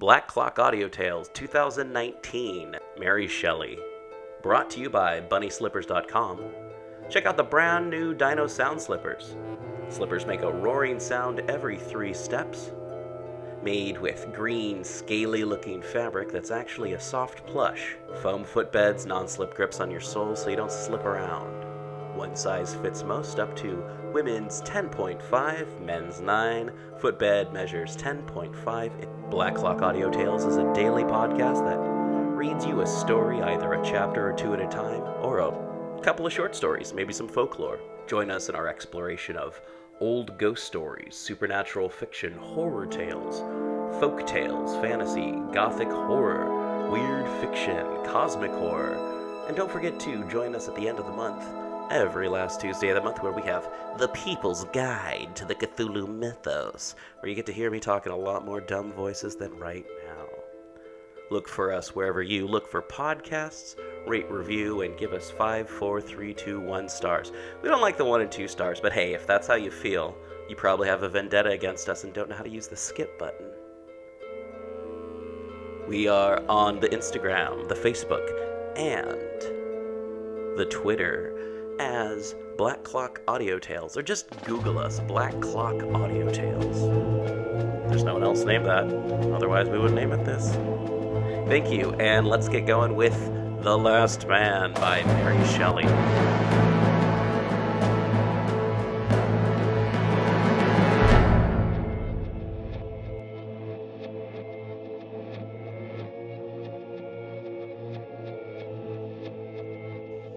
Black Clock Audio Tales 2019, Mary Shelley. Brought to you by BunnySlippers.com. Check out the brand new Dino Sound Slippers. Slippers make a roaring sound every three steps. Made with green, scaly looking fabric that's actually a soft plush. Foam footbeds, non slip grips on your soles so you don't slip around. One size fits most up to women's 10.5, men's 9. Footbed measures 10.5. Black Clock Audio Tales is a daily podcast that reads you a story, either a chapter or two at a time, or a couple of short stories, maybe some folklore. Join us in our exploration of old ghost stories, supernatural fiction, horror tales, folk tales, fantasy, gothic horror, weird fiction, cosmic horror. And don't forget to join us at the end of the month every last Tuesday of the month where we have The People's Guide to the Cthulhu Mythos, where you get to hear me talking a lot more dumb voices than right now. Look for us wherever you look for podcasts, rate, review, and give us five, four, three, two, one stars. We don't like the one and two stars, but hey, if that's how you feel, you probably have a vendetta against us and don't know how to use the skip button. We are on the Instagram, the Facebook, and the Twitter as Black Clock Audio Tales, or just Google us, Black Clock Audio Tales. There's no one else named that, otherwise, we would name it this. Thank you, and let's get going with The Last Man by Mary Shelley.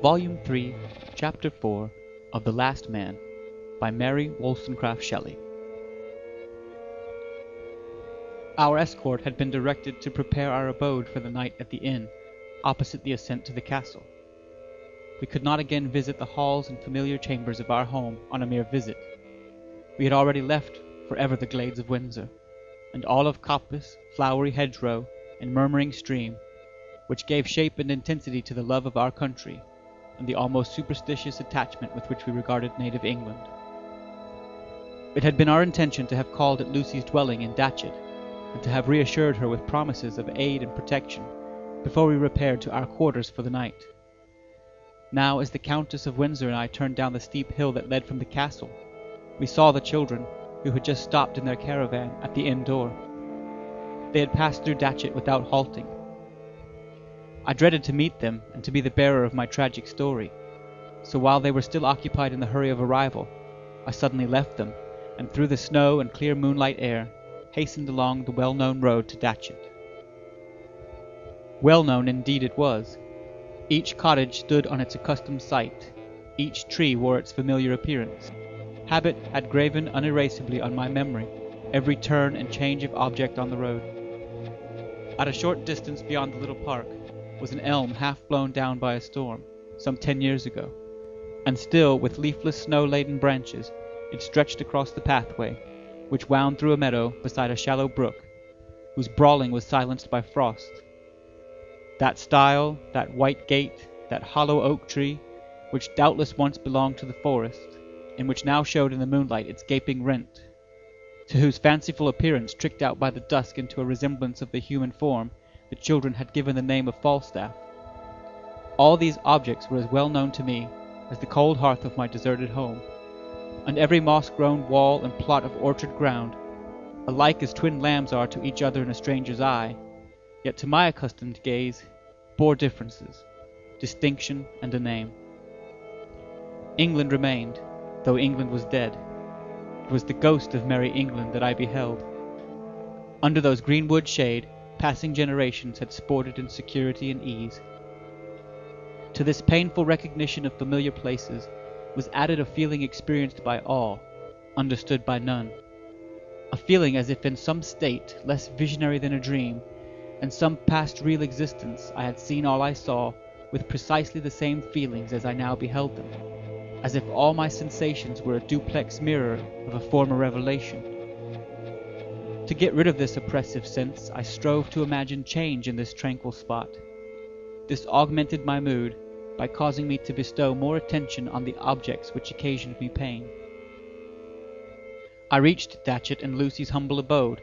Volume 3, Chapter 4 of The Last Man by Mary Wollstonecraft Shelley. Our escort had been directed to prepare our abode for the night at the inn, opposite the ascent to the castle. We could not again visit the halls and familiar chambers of our home on a mere visit. We had already left for ever the glades of Windsor, and all of coppice, flowery hedgerow, and murmuring stream, which gave shape and intensity to the love of our country and the almost superstitious attachment with which we regarded native England. It had been our intention to have called at Lucy's dwelling in Datchet, and to have reassured her with promises of aid and protection before we repaired to our quarters for the night. Now, as the Countess of Windsor and I turned down the steep hill that led from the castle, we saw the children, who had just stopped in their caravan at the inn door. They had passed through Datchet without halting, I dreaded to meet them and to be the bearer of my tragic story, so while they were still occupied in the hurry of arrival, I suddenly left them, and through the snow and clear moonlight air, hastened along the well-known road to Datchet. Well known indeed it was. Each cottage stood on its accustomed site, each tree wore its familiar appearance. Habit had graven unerasably on my memory every turn and change of object on the road. At a short distance beyond the little park, was an elm half blown down by a storm, some ten years ago, and still with leafless snow-laden branches it stretched across the pathway, which wound through a meadow beside a shallow brook, whose brawling was silenced by frost. That stile, that white gate, that hollow oak tree, which doubtless once belonged to the forest, and which now showed in the moonlight its gaping rent, to whose fanciful appearance tricked out by the dusk into a resemblance of the human form, the children had given the name of Falstaff. All these objects were as well known to me as the cold hearth of my deserted home, and every moss-grown wall and plot of orchard ground, alike as twin lambs are to each other in a stranger's eye, yet to my accustomed gaze bore differences, distinction, and a name. England remained, though England was dead. It was the ghost of merry England that I beheld. Under those greenwood shade passing generations had sported in security and ease. To this painful recognition of familiar places was added a feeling experienced by all, understood by none. A feeling as if in some state less visionary than a dream, and some past real existence, I had seen all I saw with precisely the same feelings as I now beheld them, as if all my sensations were a duplex mirror of a former revelation. To get rid of this oppressive sense, I strove to imagine change in this tranquil spot. This augmented my mood by causing me to bestow more attention on the objects which occasioned me pain. I reached Datchet and Lucy's humble abode,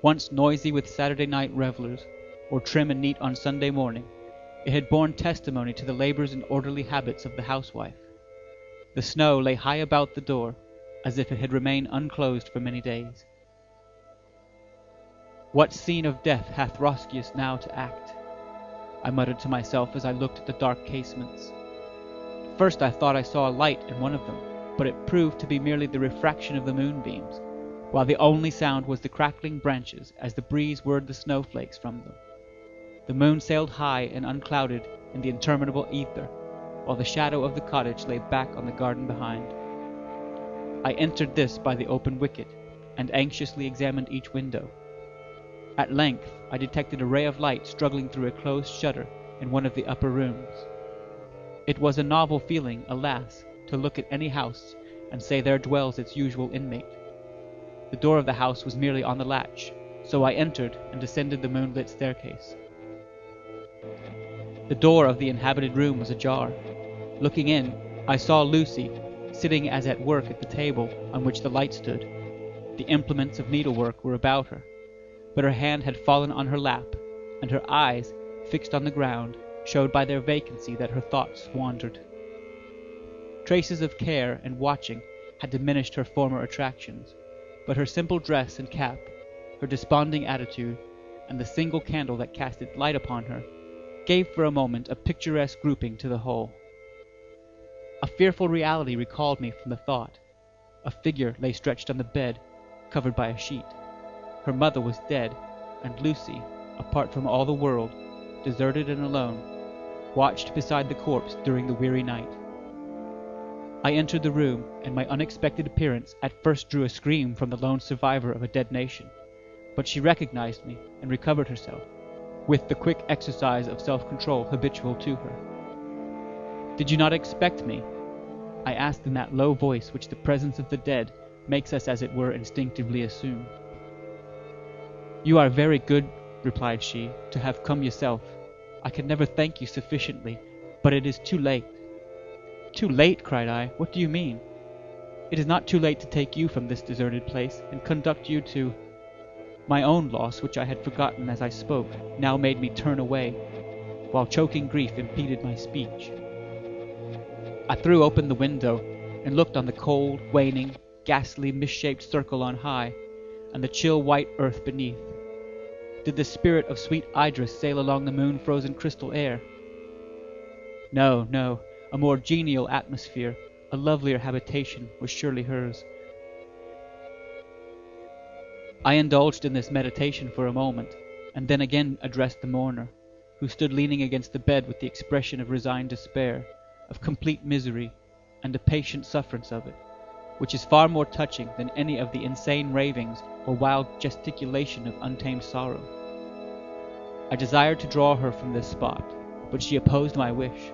Once noisy with Saturday night revellers, or trim and neat on Sunday morning, it had borne testimony to the labours and orderly habits of the housewife. The snow lay high about the door, as if it had remained unclosed for many days. What scene of death hath Roscius now to act? I muttered to myself as I looked at the dark casements. First I thought I saw a light in one of them, but it proved to be merely the refraction of the moonbeams, while the only sound was the crackling branches as the breeze whirred the snowflakes from them. The moon sailed high and unclouded in the interminable ether, while the shadow of the cottage lay back on the garden behind. I entered this by the open wicket, and anxiously examined each window. At length I detected a ray of light struggling through a closed shutter in one of the upper rooms. It was a novel feeling, alas, to look at any house and say there dwells its usual inmate. The door of the house was merely on the latch, so I entered and descended the moonlit staircase. The door of the inhabited room was ajar. Looking in, I saw Lucy sitting as at work at the table on which the light stood. The implements of needlework were about her, but her hand had fallen on her lap, and her eyes, fixed on the ground, showed by their vacancy that her thoughts wandered. Traces of care and watching had diminished her former attractions, but her simple dress and cap, her desponding attitude, and the single candle that cast its light upon her, gave for a moment a picturesque grouping to the whole. A fearful reality recalled me from the thought. A figure lay stretched on the bed, covered by a sheet. Her mother was dead, and Lucy, apart from all the world, deserted and alone, watched beside the corpse during the weary night. I entered the room, and my unexpected appearance at first drew a scream from the lone survivor of a dead nation, but she recognized me and recovered herself, with the quick exercise of self-control habitual to her. Did you not expect me? I asked in that low voice which the presence of the dead makes us as it were instinctively assume. You are very good, replied she, to have come yourself. I can never thank you sufficiently, but it is too late. Too late, cried I. What do you mean? It is not too late to take you from this deserted place and conduct you to. My own loss, which I had forgotten as I spoke, now made me turn away, while choking grief impeded my speech. I threw open the window and looked on the cold, waning, ghastly, misshaped circle on high, and the chill white earth beneath. Did the spirit of sweet Idris sail along the moon frozen crystal air? No, no, a more genial atmosphere, a lovelier habitation, was surely hers. I indulged in this meditation for a moment, and then again addressed the mourner, who stood leaning against the bed with the expression of resigned despair, of complete misery, and a patient sufferance of it, which is far more touching than any of the insane ravings or wild gesticulation of untamed sorrow. I desired to draw her from this spot, but she opposed my wish.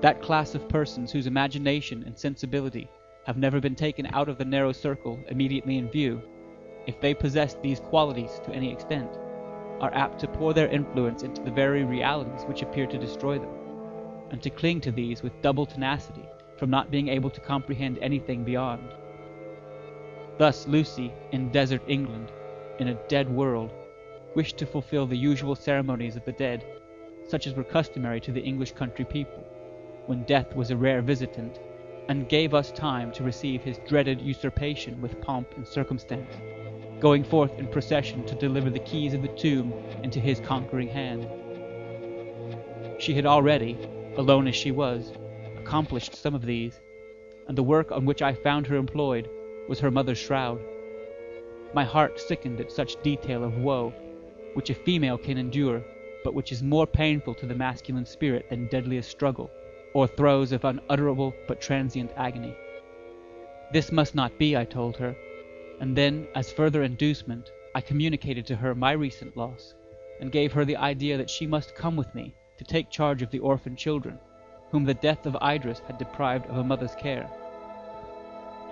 That class of persons whose imagination and sensibility have never been taken out of the narrow circle immediately in view, if they possess these qualities to any extent, are apt to pour their influence into the very realities which appear to destroy them, and to cling to these with double tenacity from not being able to comprehend anything beyond. Thus Lucy, in desert England, in a dead world, wished to fulfill the usual ceremonies of the dead, such as were customary to the English country people when death was a rare visitant, and gave us time to receive his dreaded usurpation with pomp and circumstance, going forth in procession to deliver the keys of the tomb into his conquering hand. She had already, alone as she was, accomplished some of these, and the work on which I found her employed was her mother's shroud. My heart sickened at such detail of woe, which a female can endure, but which is more painful to the masculine spirit than deadliest struggle or throes of unutterable but transient agony. This must not be, I told her, and then, as further inducement, I communicated to her my recent loss, and gave her the idea that she must come with me to take charge of the orphan children, whom the death of Idris had deprived of a mother's care.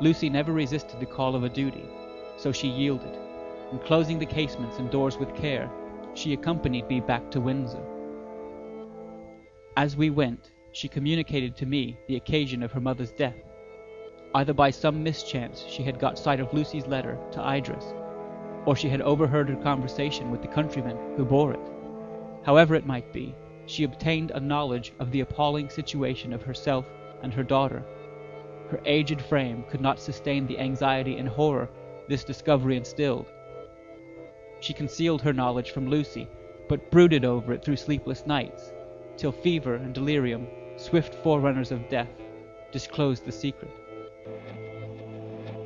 Lucy never resisted the call of a duty, so she yielded, and closing the casements and doors with care, she accompanied me back to Windsor. As we went, she communicated to me the occasion of her mother's death. Either by some mischance she had got sight of Lucy's letter to Idris, or she had overheard her conversation with the countryman who bore it. However it might be, she obtained a knowledge of the appalling situation of herself and her daughter. Her aged frame could not sustain the anxiety and horror this discovery instilled. She concealed her knowledge from Lucy, but brooded over it through sleepless nights, till fever and delirium, swift forerunners of death, disclosed the secret.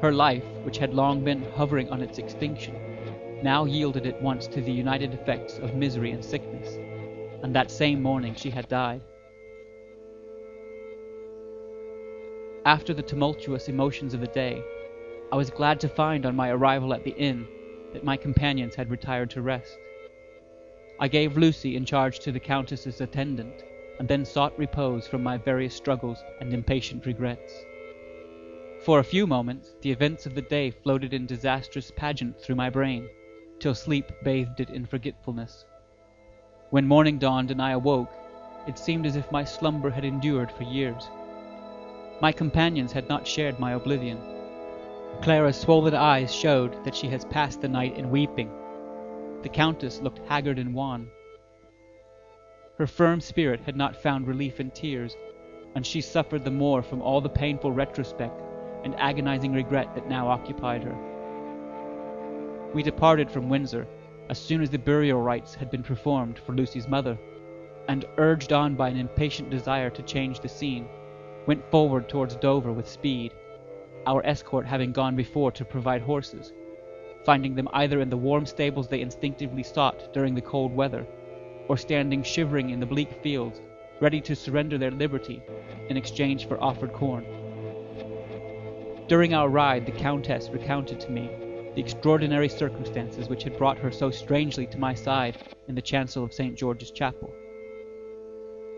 Her life, which had long been hovering on its extinction, now yielded at once to the united effects of misery and sickness, and that same morning she had died. After the tumultuous emotions of the day, I was glad to find on my arrival at the inn that my companions had retired to rest. I gave Lucy in charge to the Countess's attendant, and then sought repose from my various struggles and impatient regrets. For a few moments the events of the day floated in disastrous pageant through my brain, till sleep bathed it in forgetfulness. When morning dawned and I awoke, it seemed as if my slumber had endured for years. My companions had not shared my oblivion. Clara's swollen eyes showed that she has passed the night in weeping. The Countess looked haggard and wan. Her firm spirit had not found relief in tears, and she suffered the more from all the painful retrospect and agonizing regret that now occupied her. We departed from Windsor as soon as the burial rites had been performed for Lucy's mother, and urged on by an impatient desire to change the scene, went forward towards Dover with speed, our escort having gone before to provide horses, finding them either in the warm stables they instinctively sought during the cold weather, or standing shivering in the bleak fields, ready to surrender their liberty in exchange for offered corn. During our ride the Countess recounted to me the extraordinary circumstances which had brought her so strangely to my side in the chancel of St. George's Chapel.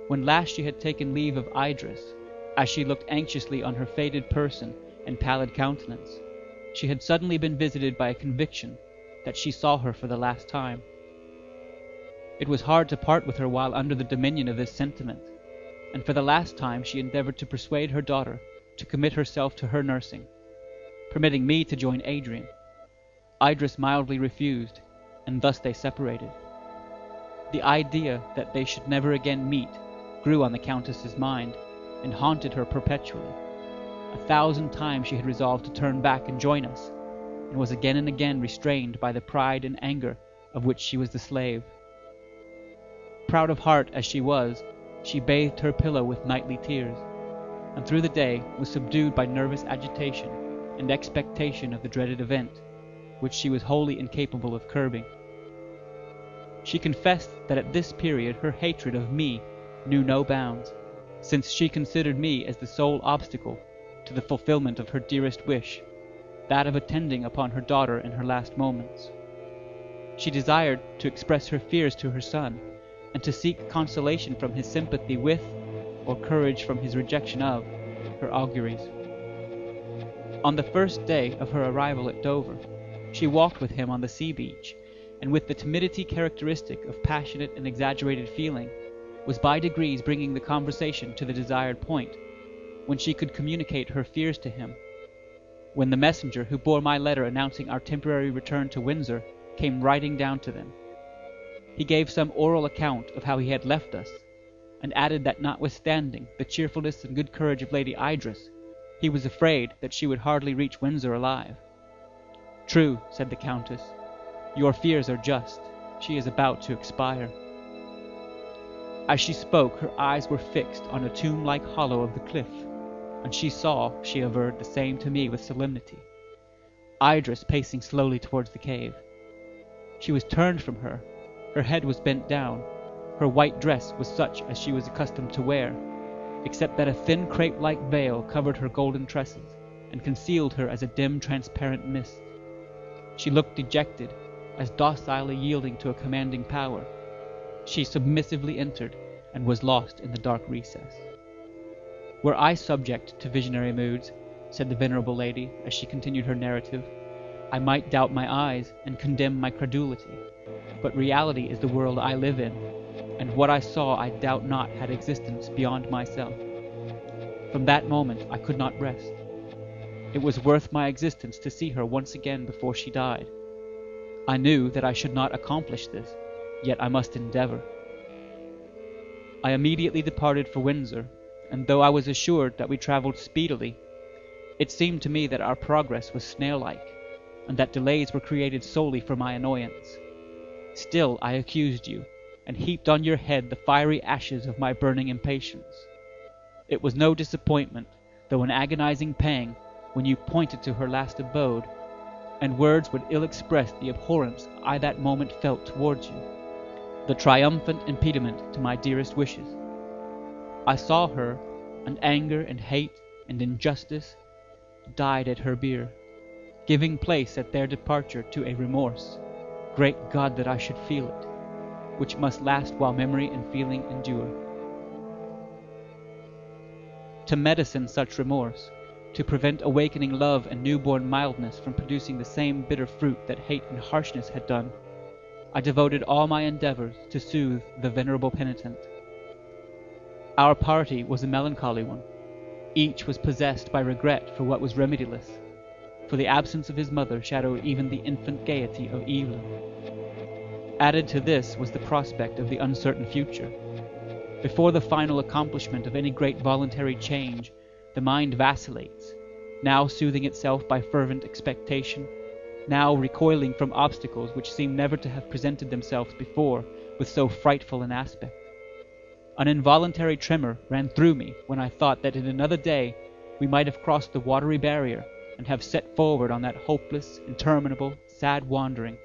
When last she had taken leave of Idris, as she looked anxiously on her faded person and pallid countenance, she had suddenly been visited by a conviction that she saw her for the last time. It was hard to part with her while under the dominion of this sentiment, and for the last time she endeavored to persuade her daughter to commit herself to her nursing, permitting me to join Adrian. Idris mildly refused, and thus they separated. The idea that they should never again meet grew on the Countess's mind, and haunted her perpetually. A thousand times she had resolved to turn back and join us, and was again and again restrained by the pride and anger of which she was the slave. Proud of heart as she was, she bathed her pillow with nightly tears, and through the day was subdued by nervous agitation and expectation of the dreaded event which she was wholly incapable of curbing. She confessed that at this period her hatred of me knew no bounds, since she considered me as the sole obstacle to the fulfillment of her dearest wish, that of attending upon her daughter in her last moments. She desired to express her fears to her son, and to seek consolation from his sympathy with, or courage from his rejection of, her auguries. On the first day of her arrival at Dover, she walked with him on the sea beach, and with the timidity characteristic of passionate and exaggerated feeling, was by degrees bringing the conversation to the desired point, when she could communicate her fears to him. When the messenger who bore my letter announcing our temporary return to Windsor came riding down to them, he gave some oral account of how he had left us, and added that notwithstanding the cheerfulness and good courage of Lady Idris, he was afraid that she would hardly reach Windsor alive. True, said the Countess, your fears are just. She is about to expire. As she spoke, her eyes were fixed on a tomb-like hollow of the cliff, and she saw, she averred, the same to me with solemnity. Idris pacing slowly towards the cave. She was turned from her, her head was bent down, her white dress was such as she was accustomed to wear, except that a thin crape-like veil covered her golden tresses, and concealed her as a dim transparent mist. She looked dejected, as docilely yielding to a commanding power. She submissively entered, and was lost in the dark recess. Were I subject to visionary moods, said the venerable lady, as she continued her narrative, I might doubt my eyes and condemn my credulity. But reality is the world I live in, and what I saw I doubt not had existence beyond myself. From that moment I could not rest. It was worth my existence to see her once again before she died. I knew that I should not accomplish this, yet I must endeavour. I immediately departed for Windsor, and though I was assured that we travelled speedily, it seemed to me that our progress was snail-like, and that delays were created solely for my annoyance. Still I accused you, and heaped on your head the fiery ashes of my burning impatience. It was no disappointment, though an agonizing pang, when you pointed to her last abode, and words would ill express the abhorrence I that moment felt towards you, the triumphant impediment to my dearest wishes. I saw her, and anger and hate and injustice died at her bier, giving place at their departure to a remorse great God that I should feel it which must last while memory and feeling endure. To medicine such remorse, to prevent awakening love and newborn mildness from producing the same bitter fruit that hate and harshness had done, I devoted all my endeavours to soothe the venerable penitent. Our party was a melancholy one. Each was possessed by regret for what was remediless, for the absence of his mother shadowed even the infant gaiety of Evelyn. Added to this was the prospect of the uncertain future. Before the final accomplishment of any great voluntary change, the mind vacillates, now soothing itself by fervent expectation, now recoiling from obstacles which seem never to have presented themselves before with so frightful an aspect. An involuntary tremor ran through me when I thought that in another day we might have crossed the watery barrier and have set forward on that hopeless, interminable, sad wandering,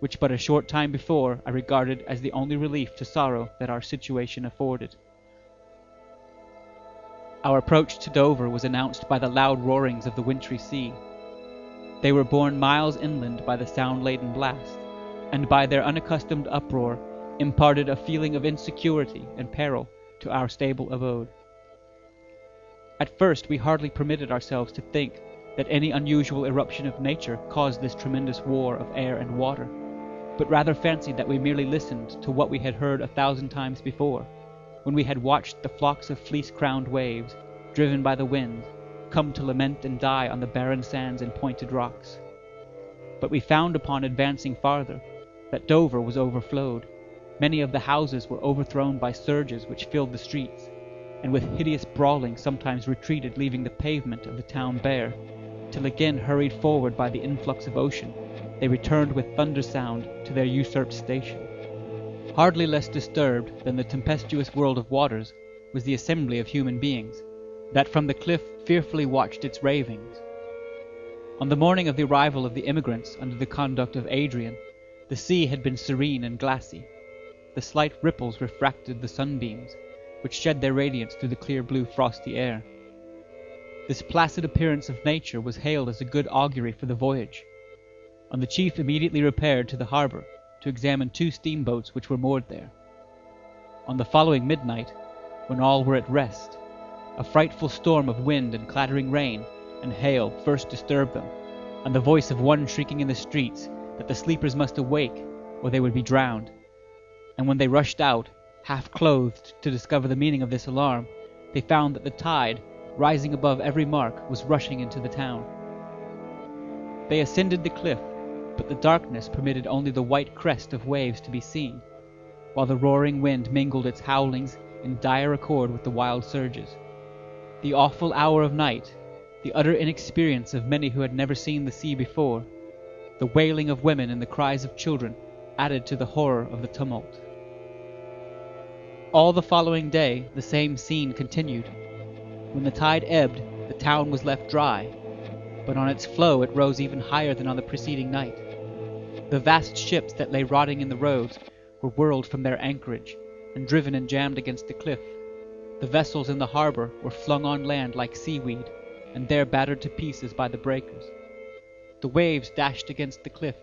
which but a short time before I regarded as the only relief to sorrow that our situation afforded. Our approach to Dover was announced by the loud roarings of the wintry sea. They were borne miles inland by the sound-laden blast, and by their unaccustomed uproar imparted a feeling of insecurity and peril to our stable abode. At first we hardly permitted ourselves to think that any unusual eruption of nature caused this tremendous war of air and water, but rather fancied that we merely listened to what we had heard a thousand times before, when we had watched the flocks of fleece-crowned waves, driven by the wind, come to lament and die on the barren sands and pointed rocks. But we found upon advancing farther that Dover was overflowed. Many of the houses were overthrown by surges which filled the streets, and with hideous brawling sometimes retreated, leaving the pavement of the town bare, till again hurried forward by the influx of ocean, they returned with thunder sound to their usurped station. Hardly less disturbed than the tempestuous world of waters was the assembly of human beings, that from the cliff fearfully watched its ravings. On the morning of the arrival of the emigrants under the conduct of Adrian, the sea had been serene and glassy. The slight ripples refracted the sunbeams, which shed their radiance through the clear blue frosty air. This placid appearance of nature was hailed as a good augury for the voyage, and the chief immediately repaired to the harbour to examine two steamboats which were moored there. On the following midnight, when all were at rest, a frightful storm of wind and clattering rain and hail first disturbed them, and the voice of one shrieking in the streets that the sleepers must awake or they would be drowned. And when they rushed out, half clothed, to discover the meaning of this alarm, they found that the tide, rising above every mark, was rushing into the town. They ascended the cliff, but the darkness permitted only the white crest of waves to be seen, while the roaring wind mingled its howlings in dire accord with the wild surges. The awful hour of night, the utter inexperience of many who had never seen the sea before, the wailing of women and the cries of children added to the horror of the tumult. All the following day the same scene continued. When the tide ebbed, the town was left dry, but on its flow it rose even higher than on the preceding night. The vast ships that lay rotting in the roads were whirled from their anchorage and driven and jammed against the cliff. The vessels in the harbor were flung on land like seaweed, and there battered to pieces by the breakers. The waves dashed against the cliff,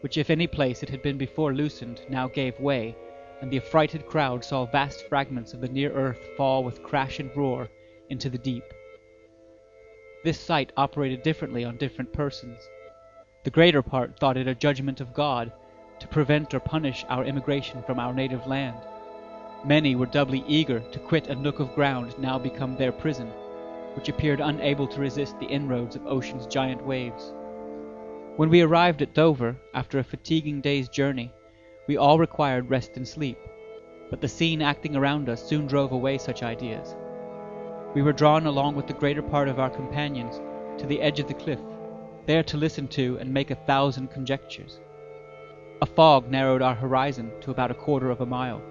which if any place it had been before loosened now gave way, and the affrighted crowd saw vast fragments of the near earth fall with crash and roar into the deep. This sight operated differently on different persons. The greater part thought it a judgment of God to prevent or punish our immigration from our native land. Many were doubly eager to quit a nook of ground now become their prison, which appeared unable to resist the inroads of ocean's giant waves. When we arrived at Dover, after a fatiguing day's journey, we all required rest and sleep, but the scene acting around us soon drove away such ideas. We were drawn along with the greater part of our companions to the edge of the cliff, there to listen to and make a thousand conjectures. A fog narrowed our horizon to about a quarter of a mile,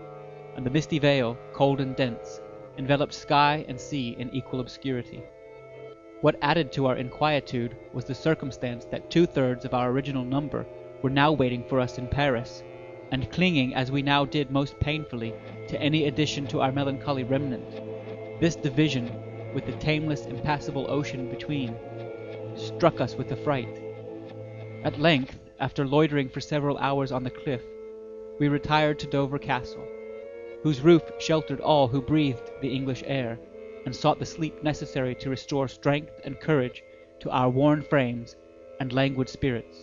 and the misty veil, cold and dense, enveloped sky and sea in equal obscurity. What added to our inquietude was the circumstance that two thirds of our original number were now waiting for us in Paris, and clinging as we now did most painfully to any addition to our melancholy remnant. This division, with the tameless, impassable ocean between, struck us with affright. At length, after loitering for several hours on the cliff, we retired to Dover Castle, whose roof sheltered all who breathed the English air and sought the sleep necessary to restore strength and courage to our worn frames and languid spirits.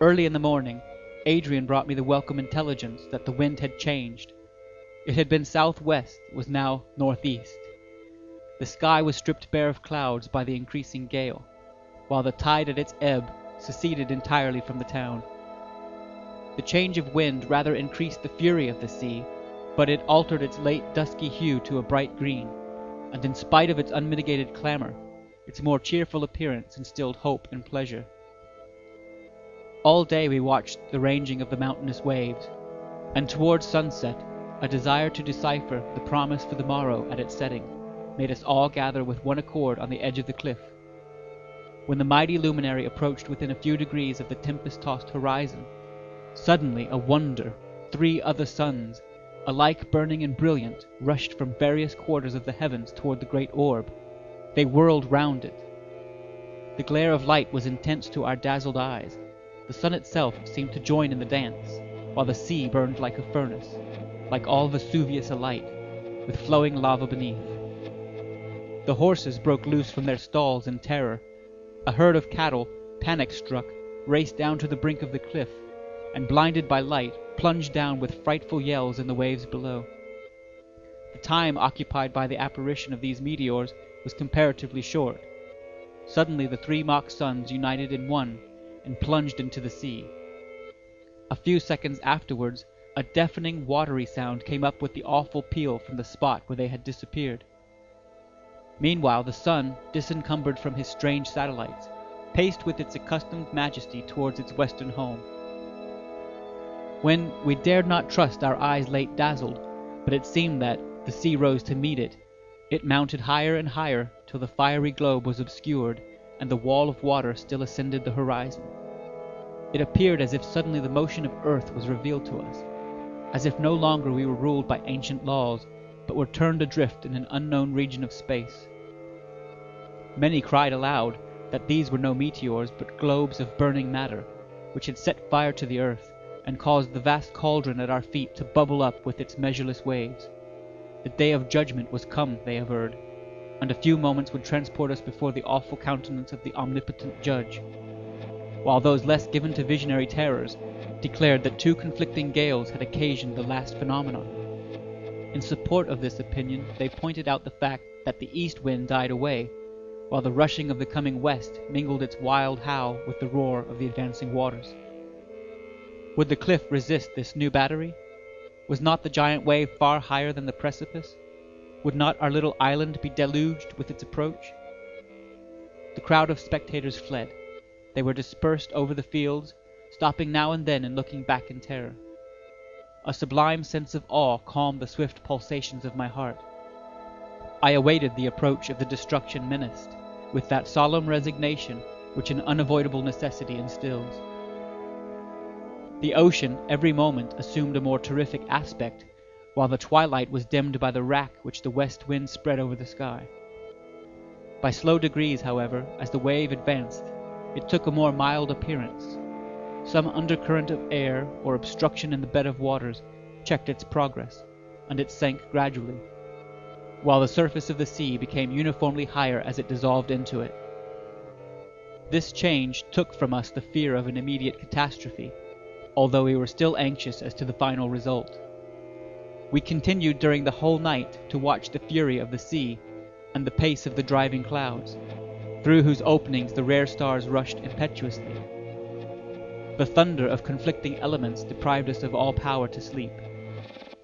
Early in the morning, Adrian brought me the welcome intelligence that the wind had changed. It had been southwest, was now northeast. The sky was stripped bare of clouds by the increasing gale, while the tide at its ebb seceded entirely from the town. The change of wind rather increased the fury of the sea but it altered its late dusky hue to a bright green, and in spite of its unmitigated clamor, its more cheerful appearance instilled hope and pleasure. All day we watched the ranging of the mountainous waves, and towards sunset a desire to decipher the promise for the morrow at its setting made us all gather with one accord on the edge of the cliff. When the mighty luminary approached within a few degrees of the tempest-tossed horizon, suddenly a wonder, three other suns, alike burning and brilliant, rushed from various quarters of the heavens toward the great orb. They whirled round it. The glare of light was intense to our dazzled eyes. The sun itself seemed to join in the dance, while the sea burned like a furnace, like all Vesuvius alight, with flowing lava beneath. The horses broke loose from their stalls in terror. A herd of cattle, panic struck, raced down to the brink of the cliff, and blinded by light, plunged down with frightful yells in the waves below. The time occupied by the apparition of these meteors was comparatively short. Suddenly the three mock suns united in one and plunged into the sea. A few seconds afterwards a deafening watery sound came up with the awful peal from the spot where they had disappeared. Meanwhile the sun, disencumbered from his strange satellites, paced with its accustomed majesty towards its western home. When we dared not trust our eyes late dazzled, but it seemed that the sea rose to meet it, it mounted higher and higher till the fiery globe was obscured and the wall of water still ascended the horizon. It appeared as if suddenly the motion of earth was revealed to us, as if no longer we were ruled by ancient laws, but were turned adrift in an unknown region of space. Many cried aloud that these were no meteors, but globes of burning matter, which had set fire to the earth and caused the vast cauldron at our feet to bubble up with its measureless waves. The day of judgment was come, they averred, and a few moments would transport us before the awful countenance of the omnipotent judge, while those less given to visionary terrors declared that two conflicting gales had occasioned the last phenomenon. In support of this opinion, they pointed out the fact that the east wind died away, while the rushing of the coming west mingled its wild howl with the roar of the advancing waters. Would the cliff resist this new battery? Was not the giant wave far higher than the precipice? Would not our little island be deluged with its approach? The crowd of spectators fled. They were dispersed over the fields, stopping now and then and looking back in terror. A sublime sense of awe calmed the swift pulsations of my heart. I awaited the approach of the destruction menaced, with that solemn resignation which an unavoidable necessity instills. The ocean every moment assumed a more terrific aspect, while the twilight was dimmed by the wrack which the west wind spread over the sky. By slow degrees, however, as the wave advanced, it took a more mild appearance. Some undercurrent of air or obstruction in the bed of waters checked its progress, and it sank gradually, while the surface of the sea became uniformly higher as it dissolved into it. This change took from us the fear of an immediate catastrophe, although we were still anxious as to the final result. We continued during the whole night to watch the fury of the sea and the pace of the driving clouds, through whose openings the rare stars rushed impetuously. The thunder of conflicting elements deprived us of all power to sleep.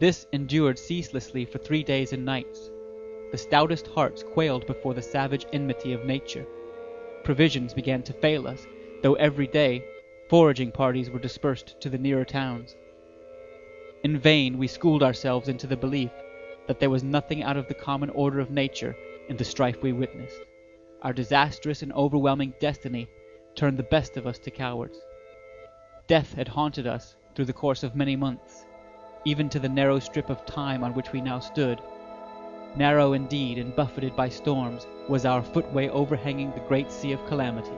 This endured ceaselessly for three days and nights. The stoutest hearts quailed before the savage enmity of nature. Provisions began to fail us, though every day foraging parties were dispersed to the nearer towns. In vain we schooled ourselves into the belief that there was nothing out of the common order of nature in the strife we witnessed. Our disastrous and overwhelming destiny turned the best of us to cowards. Death had haunted us through the course of many months, even to the narrow strip of time on which we now stood. Narrow indeed and buffeted by storms was our footway overhanging the great sea of calamity.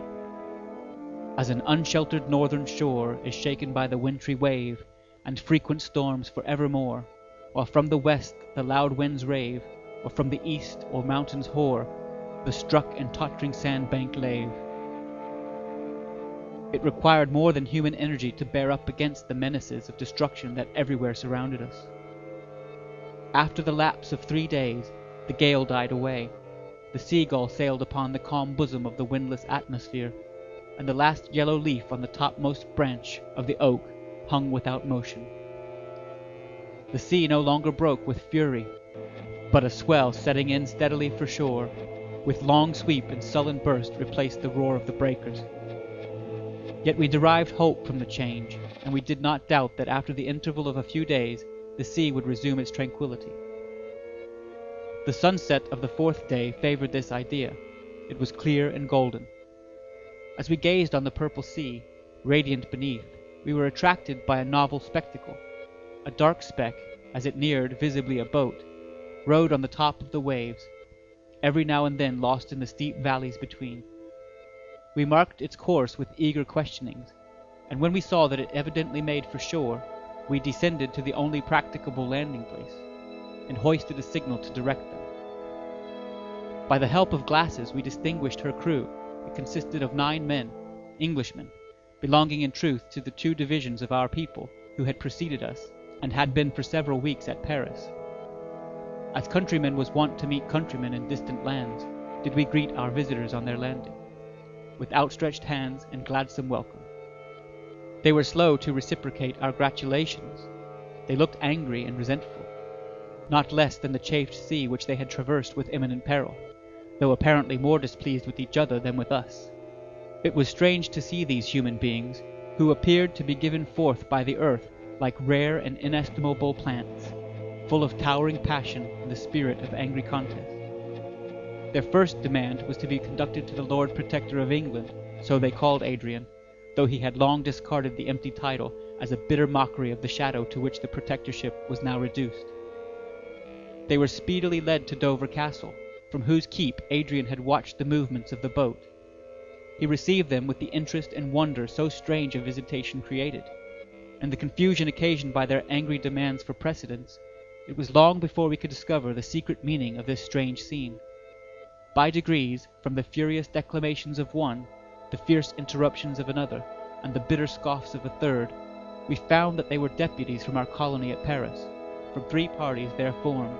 As an unsheltered northern shore is shaken by the wintry wave, and frequent storms for evermore, while from the west the loud winds rave, or from the east o'er mountains hoar, the struck and tottering sand bank lave. It required more than human energy to bear up against the menaces of destruction that everywhere surrounded us. After the lapse of three days, the gale died away. The seagull sailed upon the calm bosom of the windless atmosphere, and the last yellow leaf on the topmost branch of the oak hung without motion. The sea no longer broke with fury, but a swell setting in steadily for shore, with long sweep and sullen burst replaced the roar of the breakers. Yet we derived hope from the change, and we did not doubt that after the interval of a few days the sea would resume its tranquillity. The sunset of the fourth day favored this idea. It was clear and golden. As we gazed on the purple sea, radiant beneath, we were attracted by a novel spectacle. A dark speck, as it neared visibly a boat, rode on the top of the waves, every now and then lost in the steep valleys between. We marked its course with eager questionings, and when we saw that it evidently made for shore, we descended to the only practicable landing place, and hoisted a signal to direct them. By the help of glasses we distinguished her crew. It consisted of nine men, Englishmen, belonging in truth to the two divisions of our people who had preceded us, and had been for several weeks at Paris. As countrymen was wont to meet countrymen in distant lands, did we greet our visitors on their landing with outstretched hands and gladsome welcome. They were slow to reciprocate our gratulations. They looked angry and resentful, not less than the chafed sea which they had traversed with imminent peril, though apparently more displeased with each other than with us. It was strange to see these human beings, who appeared to be given forth by the earth like rare and inestimable plants, full of towering passion and the spirit of angry contest. Their first demand was to be conducted to the Lord Protector of England, so they called Adrian, though he had long discarded the empty title as a bitter mockery of the shadow to which the protectorship was now reduced. They were speedily led to Dover Castle, from whose keep Adrian had watched the movements of the boat. He received them with the interest and wonder so strange a visitation created, and the confusion occasioned by their angry demands for precedence. It was long before we could discover the secret meaning of this strange scene. By degrees, from the furious declamations of one, the fierce interruptions of another, and the bitter scoffs of a third, we found that they were deputies from our colony at Paris, from three parties there formed,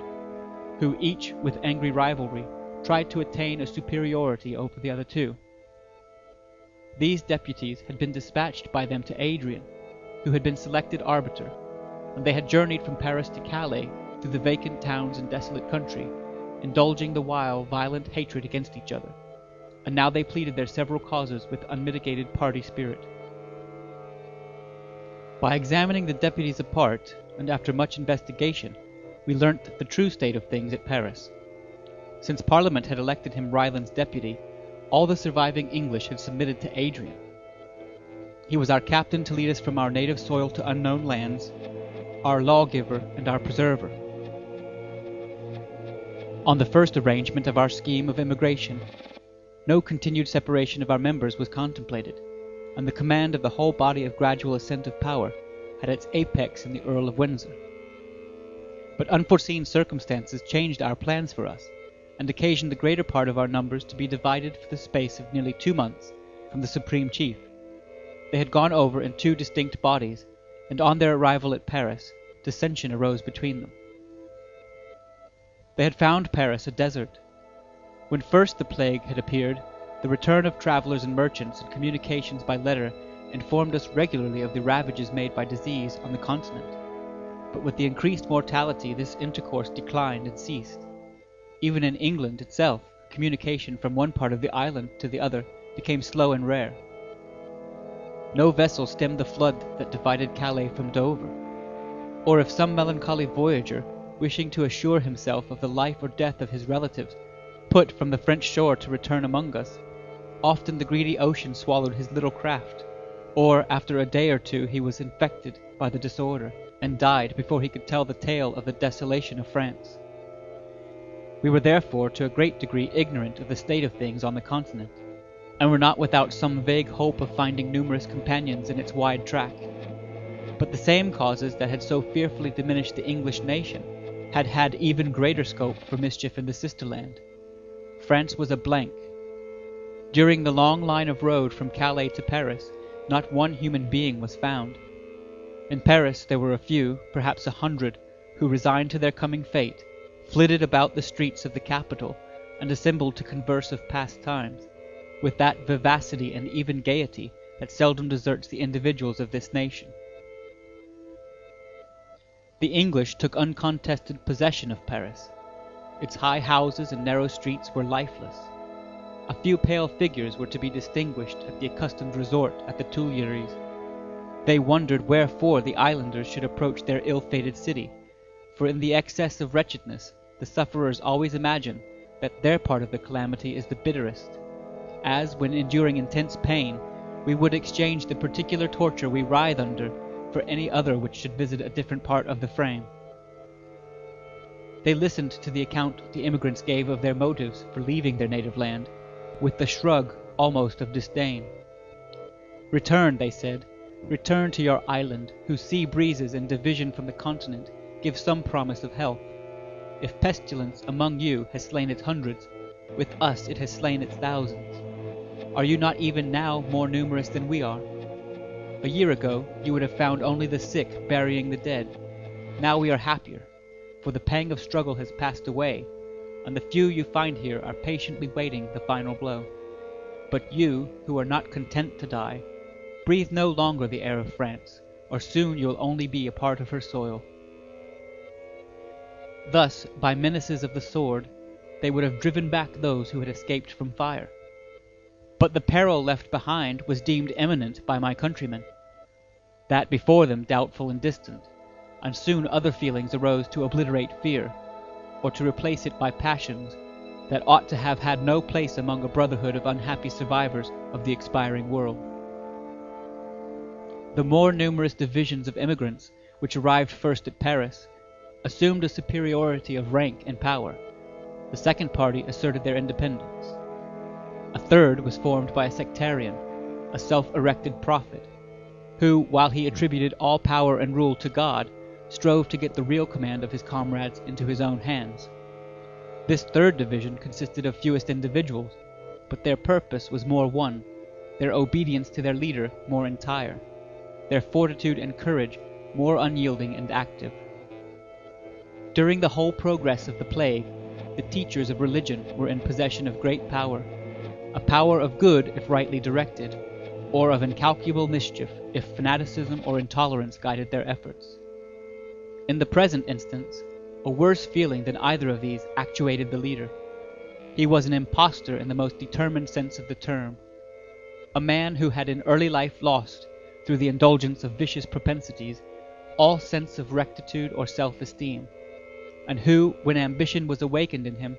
who each, with angry rivalry, tried to attain a superiority over the other two. These deputies had been dispatched by them to Adrian, who had been selected arbiter, and they had journeyed from Paris to Calais through the vacant towns and desolate country indulging the while violent hatred against each other, and now they pleaded their several causes with unmitigated party spirit. By examining the deputies apart, and after much investigation, we learnt the true state of things at Paris. Since Parliament had elected him Ryland's deputy, all the surviving English had submitted to Adrian. He was our captain to lead us from our native soil to unknown lands, our lawgiver and our preserver. On the first arrangement of our scheme of immigration, no continued separation of our members was contemplated, and the command of the whole body of gradual ascent of power had its apex in the Earl of Windsor. But unforeseen circumstances changed our plans for us, and occasioned the greater part of our numbers to be divided for the space of nearly two months from the supreme chief. They had gone over in two distinct bodies, and on their arrival at Paris, dissension arose between them. They had found Paris a desert. When first the plague had appeared, The return of travellers and merchants and communications by letter informed us regularly of the ravages made by disease on the continent. But with the increased mortality this intercourse declined and ceased. Even in England itself, communication from one part of the island to the other became slow and rare. No vessel stemmed the flood that divided Calais from Dover. Or if some melancholy voyager, wishing to assure himself of the life or death of his relatives, put from the French shore to return among us, often the greedy ocean swallowed his little craft, or after a day or two he was infected by the disorder, and died before he could tell the tale of the desolation of France. We were therefore to a great degree ignorant of the state of things on the continent and were not without some vague hope of finding numerous companions in its wide track. But the same causes that had so fearfully diminished the English nation had had even greater scope for mischief in the sisterland. France was a blank. During the long line of road from Calais to Paris, not one human being was found. In Paris there were a few, perhaps a hundred, who, resigned to their coming fate, flitted about the streets of the capital and assembled to converse of past times with that vivacity and even gaiety that seldom deserts the individuals of this nation. The English took uncontested possession of Paris. Its high houses and narrow streets were lifeless. A few pale figures were to be distinguished at the accustomed resort at the Tuileries. They wondered wherefore the islanders should approach their ill-fated city, for in the excess of wretchedness the sufferers always imagine that their part of the calamity is the bitterest as, when enduring intense pain, we would exchange the particular torture we writhe under for any other which should visit a different part of the frame. They listened to the account the immigrants gave of their motives for leaving their native land, with the shrug almost of disdain. Return, they said, return to your island, whose sea breezes and division from the continent give some promise of health. If pestilence among you has slain its hundreds, with us it has slain its thousands. Are you not even now more numerous than we are? A year ago you would have found only the sick burying the dead. Now we are happier, for the pang of struggle has passed away, and the few you find here are patiently waiting the final blow. But you, who are not content to die, breathe no longer the air of France, or soon you will only be a part of her soil. Thus, by menaces of the sword, they would have driven back those who had escaped from fire. But the peril left behind was deemed imminent by my countrymen, that before them doubtful and distant, and soon other feelings arose to obliterate fear, or to replace it by passions that ought to have had no place among a brotherhood of unhappy survivors of the expiring world. The more numerous divisions of immigrants which arrived first at Paris assumed a superiority of rank and power. The second party asserted their independence. A third was formed by a sectarian, a self-erected prophet, who, while he attributed all power and rule to God, strove to get the real command of his comrades into his own hands. This third division consisted of fewest individuals, but their purpose was more one, their obedience to their leader more entire, their fortitude and courage more unyielding and active. During the whole progress of the plague, the teachers of religion were in possession of great power a power of good if rightly directed, or of incalculable mischief if fanaticism or intolerance guided their efforts. In the present instance, a worse feeling than either of these actuated the leader. He was an impostor in the most determined sense of the term, a man who had in early life lost, through the indulgence of vicious propensities, all sense of rectitude or self-esteem, and who, when ambition was awakened in him,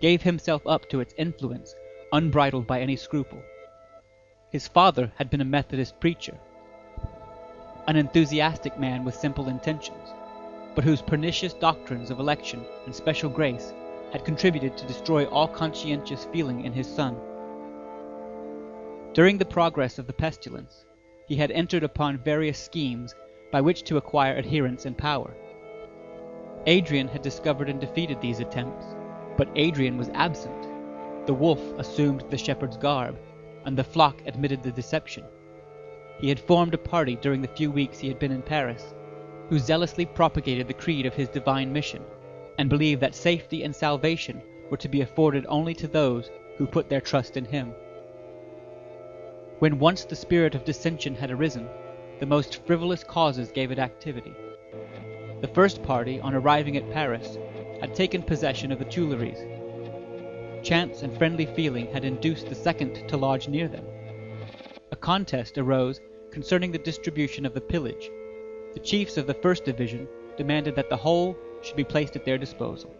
gave himself up to its influence unbridled by any scruple. His father had been a Methodist preacher, an enthusiastic man with simple intentions, but whose pernicious doctrines of election and special grace had contributed to destroy all conscientious feeling in his son. During the progress of the pestilence, he had entered upon various schemes by which to acquire adherents and power. Adrian had discovered and defeated these attempts, but Adrian was absent. The wolf assumed the shepherd's garb, and the flock admitted the deception. He had formed a party during the few weeks he had been in Paris, who zealously propagated the creed of his divine mission, and believed that safety and salvation were to be afforded only to those who put their trust in him. When once the spirit of dissension had arisen, the most frivolous causes gave it activity. The first party, on arriving at Paris, had taken possession of the Tuileries. Chance and friendly feeling had induced the second to lodge near them. A contest arose concerning the distribution of the pillage. The chiefs of the first division demanded that the whole should be placed at their disposal.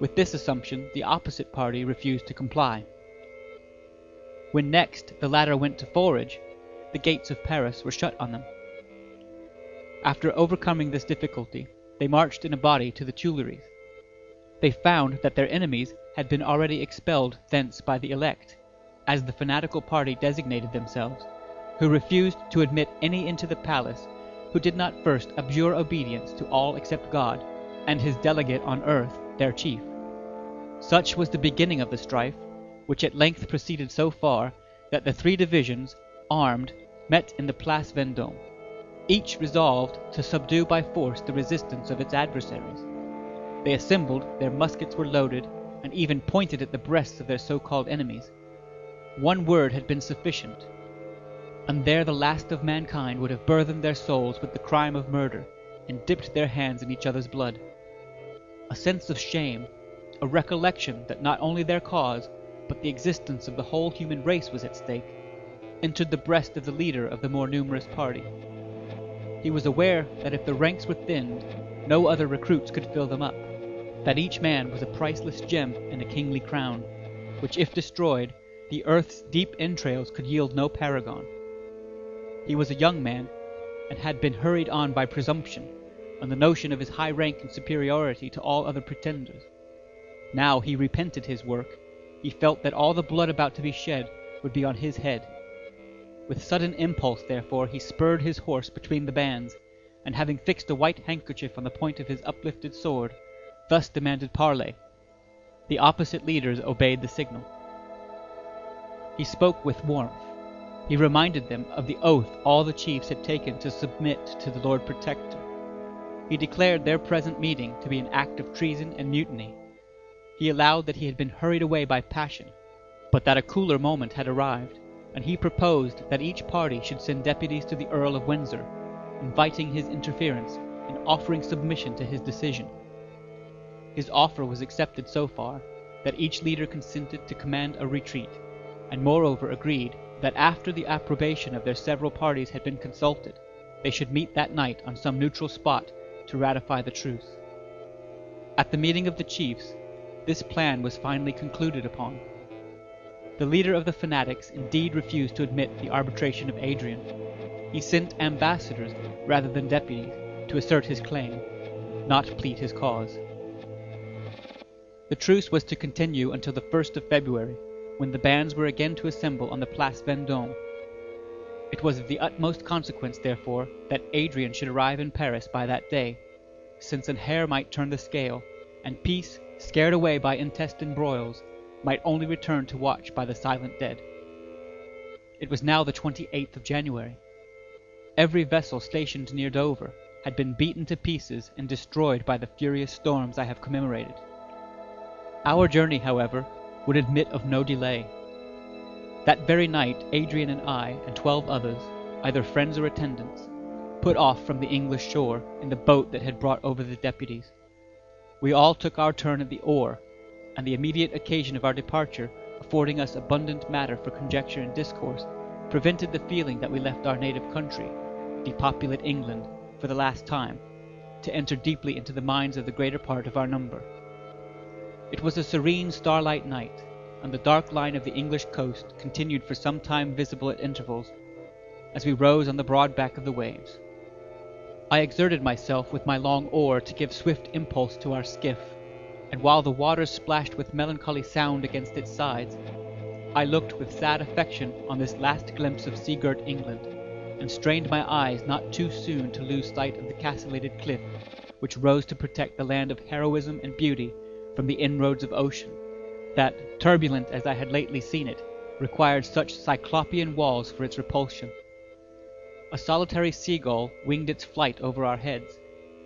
With this assumption the opposite party refused to comply. When next the latter went to forage, the gates of Paris were shut on them. After overcoming this difficulty, they marched in a body to the Tuileries. They found that their enemies had been already expelled thence by the elect, as the fanatical party designated themselves, who refused to admit any into the palace who did not first abjure obedience to all except God, and his delegate on earth, their chief. Such was the beginning of the strife, which at length proceeded so far that the three divisions, armed, met in the Place Vendôme, each resolved to subdue by force the resistance of its adversaries. They assembled, their muskets were loaded, and even pointed at the breasts of their so-called enemies. One word had been sufficient, and there the last of mankind would have burthened their souls with the crime of murder, and dipped their hands in each other's blood. A sense of shame, a recollection that not only their cause, but the existence of the whole human race was at stake, entered the breast of the leader of the more numerous party. He was aware that if the ranks were thinned, no other recruits could fill them up, that each man was a priceless gem in a kingly crown, which if destroyed, the earth's deep entrails could yield no paragon. He was a young man, and had been hurried on by presumption, and the notion of his high rank and superiority to all other pretenders. Now he repented his work, he felt that all the blood about to be shed would be on his head. With sudden impulse, therefore, he spurred his horse between the bands, and having fixed a white handkerchief on the point of his uplifted sword, thus demanded parley. The opposite leaders obeyed the signal. He spoke with warmth. He reminded them of the oath all the chiefs had taken to submit to the Lord Protector. He declared their present meeting to be an act of treason and mutiny. He allowed that he had been hurried away by passion, but that a cooler moment had arrived, and he proposed that each party should send deputies to the Earl of Windsor, inviting his interference and offering submission to his decision. His offer was accepted so far that each leader consented to command a retreat, and moreover agreed that after the approbation of their several parties had been consulted, they should meet that night on some neutral spot to ratify the truce. At the meeting of the chiefs, this plan was finally concluded upon. The leader of the fanatics indeed refused to admit the arbitration of Adrian. He sent ambassadors rather than deputies to assert his claim, not plead his cause. The truce was to continue until the 1st of February, when the bands were again to assemble on the Place Vendôme. It was of the utmost consequence, therefore, that Adrian should arrive in Paris by that day, since an hair might turn the scale, and peace, scared away by intestine broils, might only return to watch by the silent dead. It was now the 28th of January. Every vessel stationed near Dover had been beaten to pieces and destroyed by the furious storms I have commemorated. Our journey, however, would admit of no delay. That very night Adrian and I and twelve others, either friends or attendants, put off from the English shore in the boat that had brought over the deputies. We all took our turn at the oar, and the immediate occasion of our departure affording us abundant matter for conjecture and discourse, prevented the feeling that we left our native country, depopulate England, for the last time, to enter deeply into the minds of the greater part of our number. It was a serene starlight night, and the dark line of the English coast continued for some time visible at intervals, as we rose on the broad back of the waves. I exerted myself with my long oar to give swift impulse to our skiff, and while the waters splashed with melancholy sound against its sides, I looked with sad affection on this last glimpse of sea-girt England, and strained my eyes not too soon to lose sight of the castellated cliff which rose to protect the land of heroism and beauty from the inroads of ocean, that, turbulent as I had lately seen it, required such cyclopean walls for its repulsion. A solitary seagull winged its flight over our heads,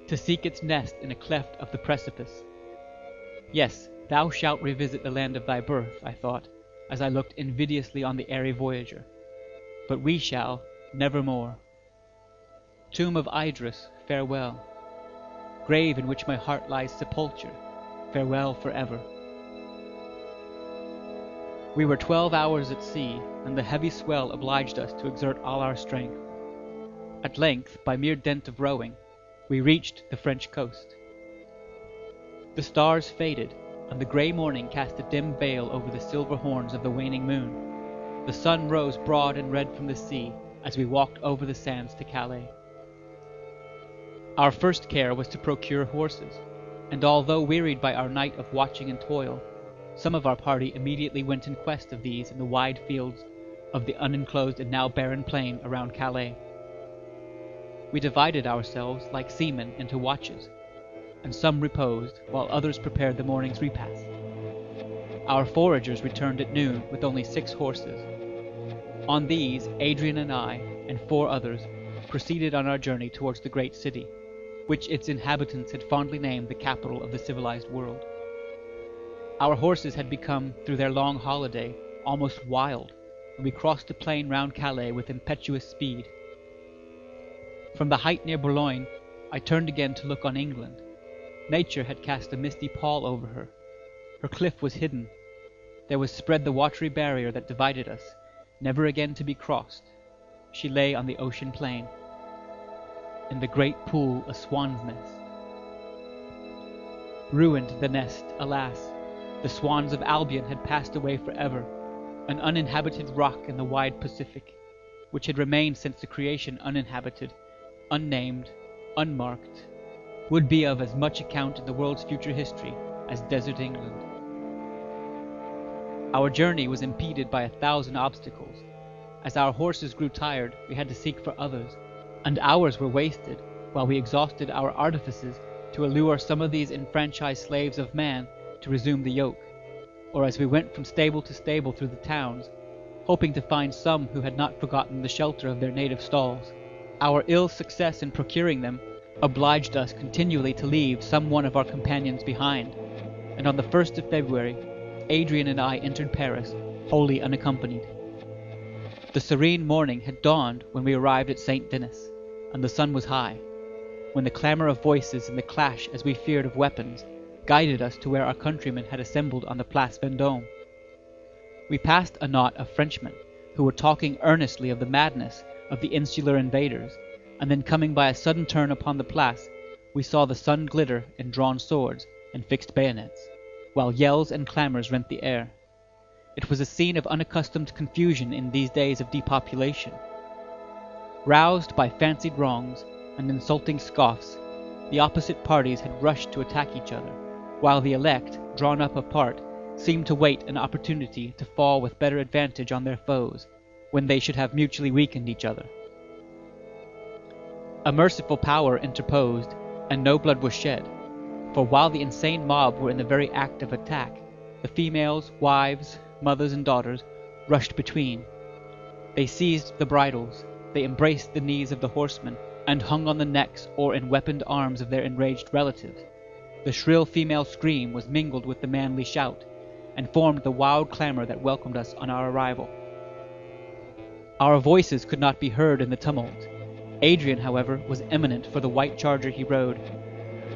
to seek its nest in a cleft of the precipice. Yes, thou shalt revisit the land of thy birth, I thought, as I looked invidiously on the airy voyager. but we shall nevermore. Tomb of Idris, farewell. Grave in which my heart lies sepultured, farewell for ever. We were twelve hours at sea, and the heavy swell obliged us to exert all our strength. At length, by mere dint of rowing, we reached the French coast. The stars faded, and the grey morning cast a dim veil over the silver horns of the waning moon. The sun rose broad and red from the sea as we walked over the sands to Calais. Our first care was to procure horses, and although wearied by our night of watching and toil, some of our party immediately went in quest of these in the wide fields of the unenclosed and now barren plain around Calais. We divided ourselves, like seamen, into watches, and some reposed, while others prepared the morning's repast. Our foragers returned at noon with only six horses. On these, Adrian and I, and four others, proceeded on our journey towards the great city, which its inhabitants had fondly named the capital of the civilized world. Our horses had become, through their long holiday, almost wild, and we crossed the plain round Calais with impetuous speed. From the height near Boulogne, I turned again to look on England. Nature had cast a misty pall over her. Her cliff was hidden. There was spread the watery barrier that divided us, never again to be crossed. She lay on the ocean plain. In the great pool a swan's nest. Ruined the nest, alas! The swans of Albion had passed away for ever, an uninhabited rock in the wide Pacific, which had remained since the creation uninhabited, unnamed, unmarked, would be of as much account in the world's future history as desert England. Our journey was impeded by a thousand obstacles. As our horses grew tired, we had to seek for others, and hours were wasted while we exhausted our artifices to allure some of these enfranchised slaves of man to resume the yoke, or as we went from stable to stable through the towns, hoping to find some who had not forgotten the shelter of their native stalls. Our ill success in procuring them obliged us continually to leave some one of our companions behind, and on the first of February, Adrian and I entered Paris, wholly unaccompanied. The serene morning had dawned when we arrived at St. Denis, and the sun was high, when the clamour of voices and the clash, as we feared, of weapons guided us to where our countrymen had assembled on the Place Vendôme. We passed a knot of Frenchmen, who were talking earnestly of the madness of the insular invaders, and then coming by a sudden turn upon the Place, we saw the sun glitter in drawn swords and fixed bayonets, while yells and clamours rent the air. It was a scene of unaccustomed confusion in these days of depopulation. Roused by fancied wrongs and insulting scoffs, the opposite parties had rushed to attack each other while the elect, drawn up apart, seemed to wait an opportunity to fall with better advantage on their foes, when they should have mutually weakened each other. A merciful power interposed, and no blood was shed, for while the insane mob were in the very act of attack, the females, wives, mothers, and daughters rushed between. They seized the bridles, they embraced the knees of the horsemen, and hung on the necks or in weaponed arms of their enraged relatives. The shrill female scream was mingled with the manly shout, and formed the wild clamor that welcomed us on our arrival. Our voices could not be heard in the tumult. Adrian, however, was eminent for the white charger he rode.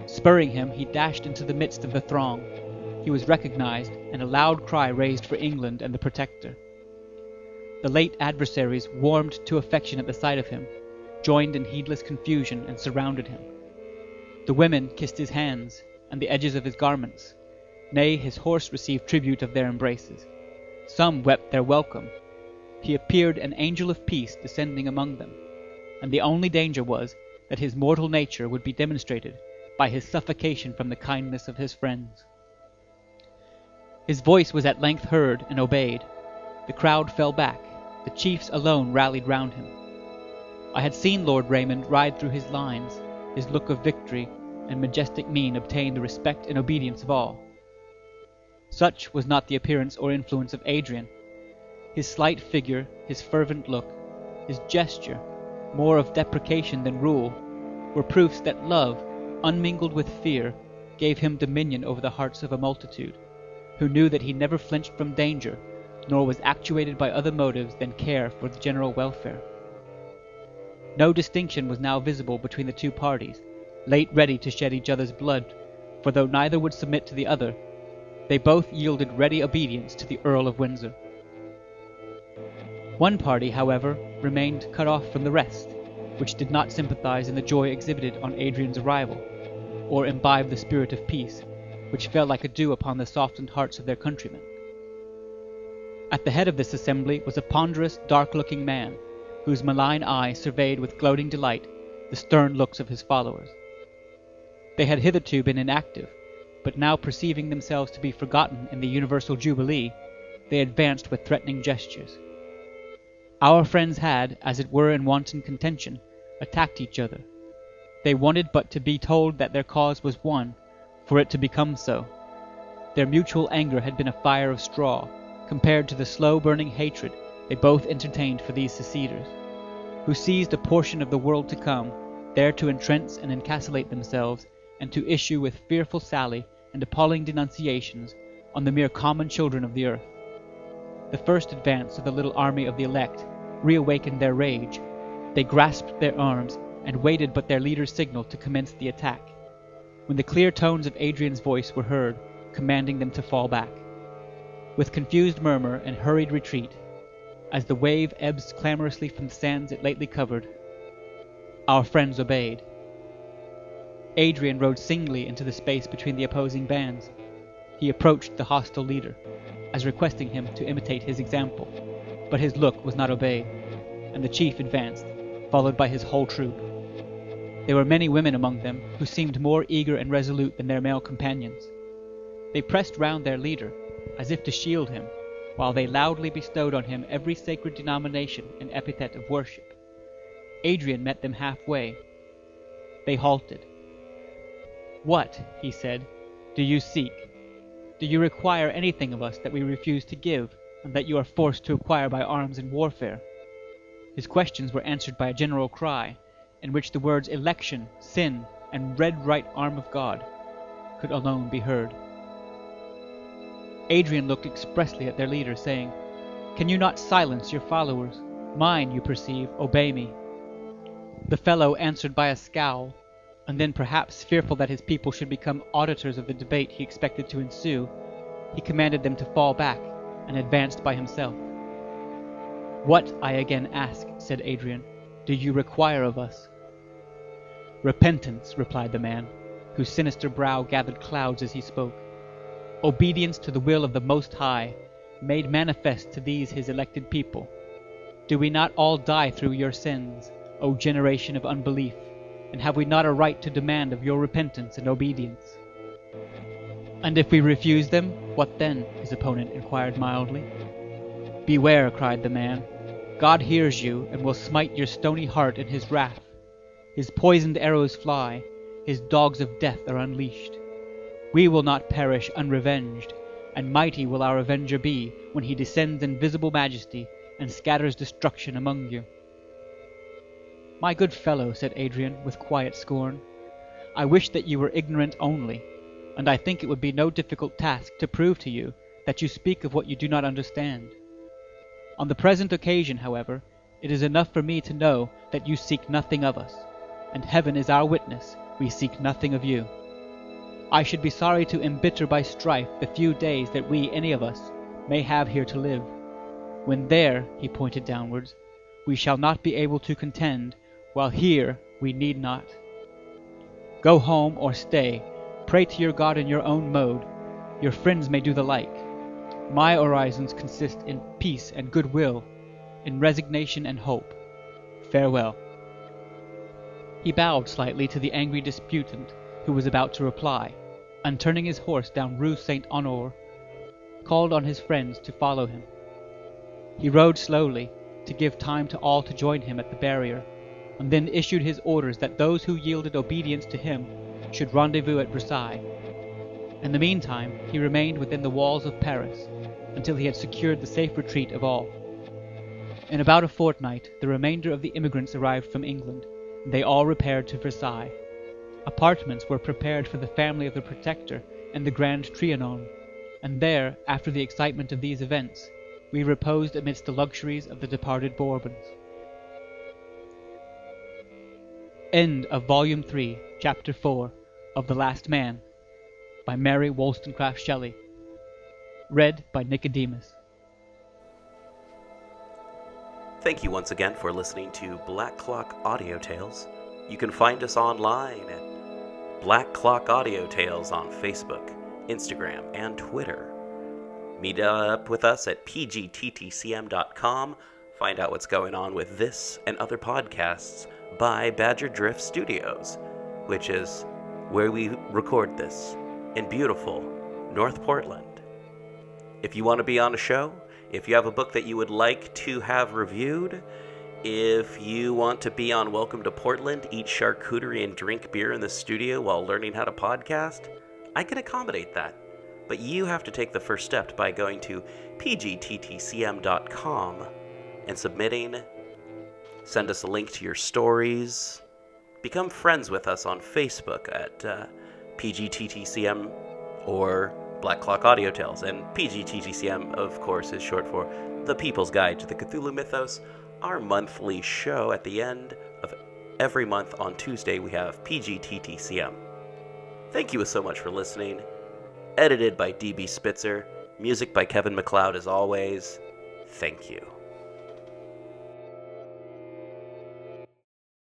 Spurring him, he dashed into the midst of the throng. He was recognized, and a loud cry raised for England and the Protector. The late adversaries warmed to affection at the sight of him, joined in heedless confusion, and surrounded him. The women kissed his hands, and the edges of his garments. Nay, his horse received tribute of their embraces. Some wept their welcome. He appeared an angel of peace descending among them, and the only danger was that his mortal nature would be demonstrated by his suffocation from the kindness of his friends. His voice was at length heard and obeyed. The crowd fell back. The chiefs alone rallied round him. I had seen Lord Raymond ride through his lines, his look of victory and majestic mien obtained the respect and obedience of all. Such was not the appearance or influence of Adrian. His slight figure, his fervent look, his gesture, more of deprecation than rule, were proofs that love, unmingled with fear, gave him dominion over the hearts of a multitude, who knew that he never flinched from danger, nor was actuated by other motives than care for the general welfare. No distinction was now visible between the two parties, late ready to shed each other's blood, for though neither would submit to the other, they both yielded ready obedience to the Earl of Windsor. One party, however, remained cut off from the rest, which did not sympathize in the joy exhibited on Adrian's arrival, or imbibe the spirit of peace, which fell like a dew upon the softened hearts of their countrymen. At the head of this assembly was a ponderous, dark-looking man, whose malign eye surveyed with gloating delight the stern looks of his followers. They had hitherto been inactive, but now perceiving themselves to be forgotten in the universal jubilee, they advanced with threatening gestures. Our friends had, as it were in wanton contention, attacked each other. They wanted but to be told that their cause was won, for it to become so. Their mutual anger had been a fire of straw, compared to the slow burning hatred they both entertained for these seceders, who seized a portion of the world to come, there to entrench and encapsulate themselves, and to issue with fearful sally and appalling denunciations on the mere common children of the earth. The first advance of the little army of the elect reawakened their rage. They grasped their arms and waited but their leader's signal to commence the attack, when the clear tones of Adrian's voice were heard, commanding them to fall back. With confused murmur and hurried retreat, as the wave ebbs clamorously from the sands it lately covered, our friends obeyed. Adrian rode singly into the space between the opposing bands. He approached the hostile leader, as requesting him to imitate his example, but his look was not obeyed, and the chief advanced, followed by his whole troop. There were many women among them who seemed more eager and resolute than their male companions. They pressed round their leader, as if to shield him, while they loudly bestowed on him every sacred denomination and epithet of worship. Adrian met them halfway. They halted. What, he said, do you seek? Do you require anything of us that we refuse to give, and that you are forced to acquire by arms and warfare? His questions were answered by a general cry, in which the words election, sin, and red right arm of God could alone be heard. Adrian looked expressly at their leader, saying, Can you not silence your followers? Mine, you perceive, obey me. The fellow answered by a scowl, and then perhaps fearful that his people should become auditors of the debate he expected to ensue, he commanded them to fall back, and advanced by himself. What, I again ask, said Adrian, do you require of us? Repentance, replied the man, whose sinister brow gathered clouds as he spoke. Obedience to the will of the Most High, made manifest to these his elected people. Do we not all die through your sins, O generation of unbelief? and have we not a right to demand of your repentance and obedience? And if we refuse them, what then? his opponent inquired mildly. Beware, cried the man. God hears you, and will smite your stony heart in his wrath. His poisoned arrows fly, his dogs of death are unleashed. We will not perish unrevenged, and mighty will our avenger be when he descends in visible majesty and scatters destruction among you. My good fellow, said Adrian, with quiet scorn, I wish that you were ignorant only, and I think it would be no difficult task to prove to you that you speak of what you do not understand. On the present occasion, however, it is enough for me to know that you seek nothing of us, and heaven is our witness, we seek nothing of you. I should be sorry to embitter by strife the few days that we, any of us, may have here to live. When there, he pointed downwards, we shall not be able to contend while here we need not. Go home or stay, pray to your God in your own mode. Your friends may do the like. My orisons consist in peace and goodwill, in resignation and hope. Farewell. He bowed slightly to the angry disputant who was about to reply, and turning his horse down Rue Saint Honore, called on his friends to follow him. He rode slowly, to give time to all to join him at the barrier and then issued his orders that those who yielded obedience to him should rendezvous at Versailles. In the meantime, he remained within the walls of Paris until he had secured the safe retreat of all. In about a fortnight, the remainder of the immigrants arrived from England, and they all repaired to Versailles. Apartments were prepared for the family of the Protector and the Grand Trianon, and there, after the excitement of these events, we reposed amidst the luxuries of the departed Bourbons. End of Volume 3, Chapter 4 of The Last Man by Mary Wollstonecraft Shelley. Read by Nicodemus. Thank you once again for listening to Black Clock Audio Tales. You can find us online at Black Clock Audio Tales on Facebook, Instagram, and Twitter. Meet up with us at pgttcm.com. Find out what's going on with this and other podcasts by Badger Drift Studios, which is where we record this in beautiful North Portland. If you want to be on a show, if you have a book that you would like to have reviewed, if you want to be on Welcome to Portland, eat charcuterie and drink beer in the studio while learning how to podcast, I can accommodate that. But you have to take the first step by going to pgttcm.com and submitting. Send us a link to your stories. Become friends with us on Facebook at uh, PGTTCM or Black Clock Audio Tales. And PGTTCM, of course, is short for The People's Guide to the Cthulhu Mythos, our monthly show at the end of every month on Tuesday. We have PGTTCM. Thank you so much for listening. Edited by DB Spitzer. Music by Kevin MacLeod, as always. Thank you.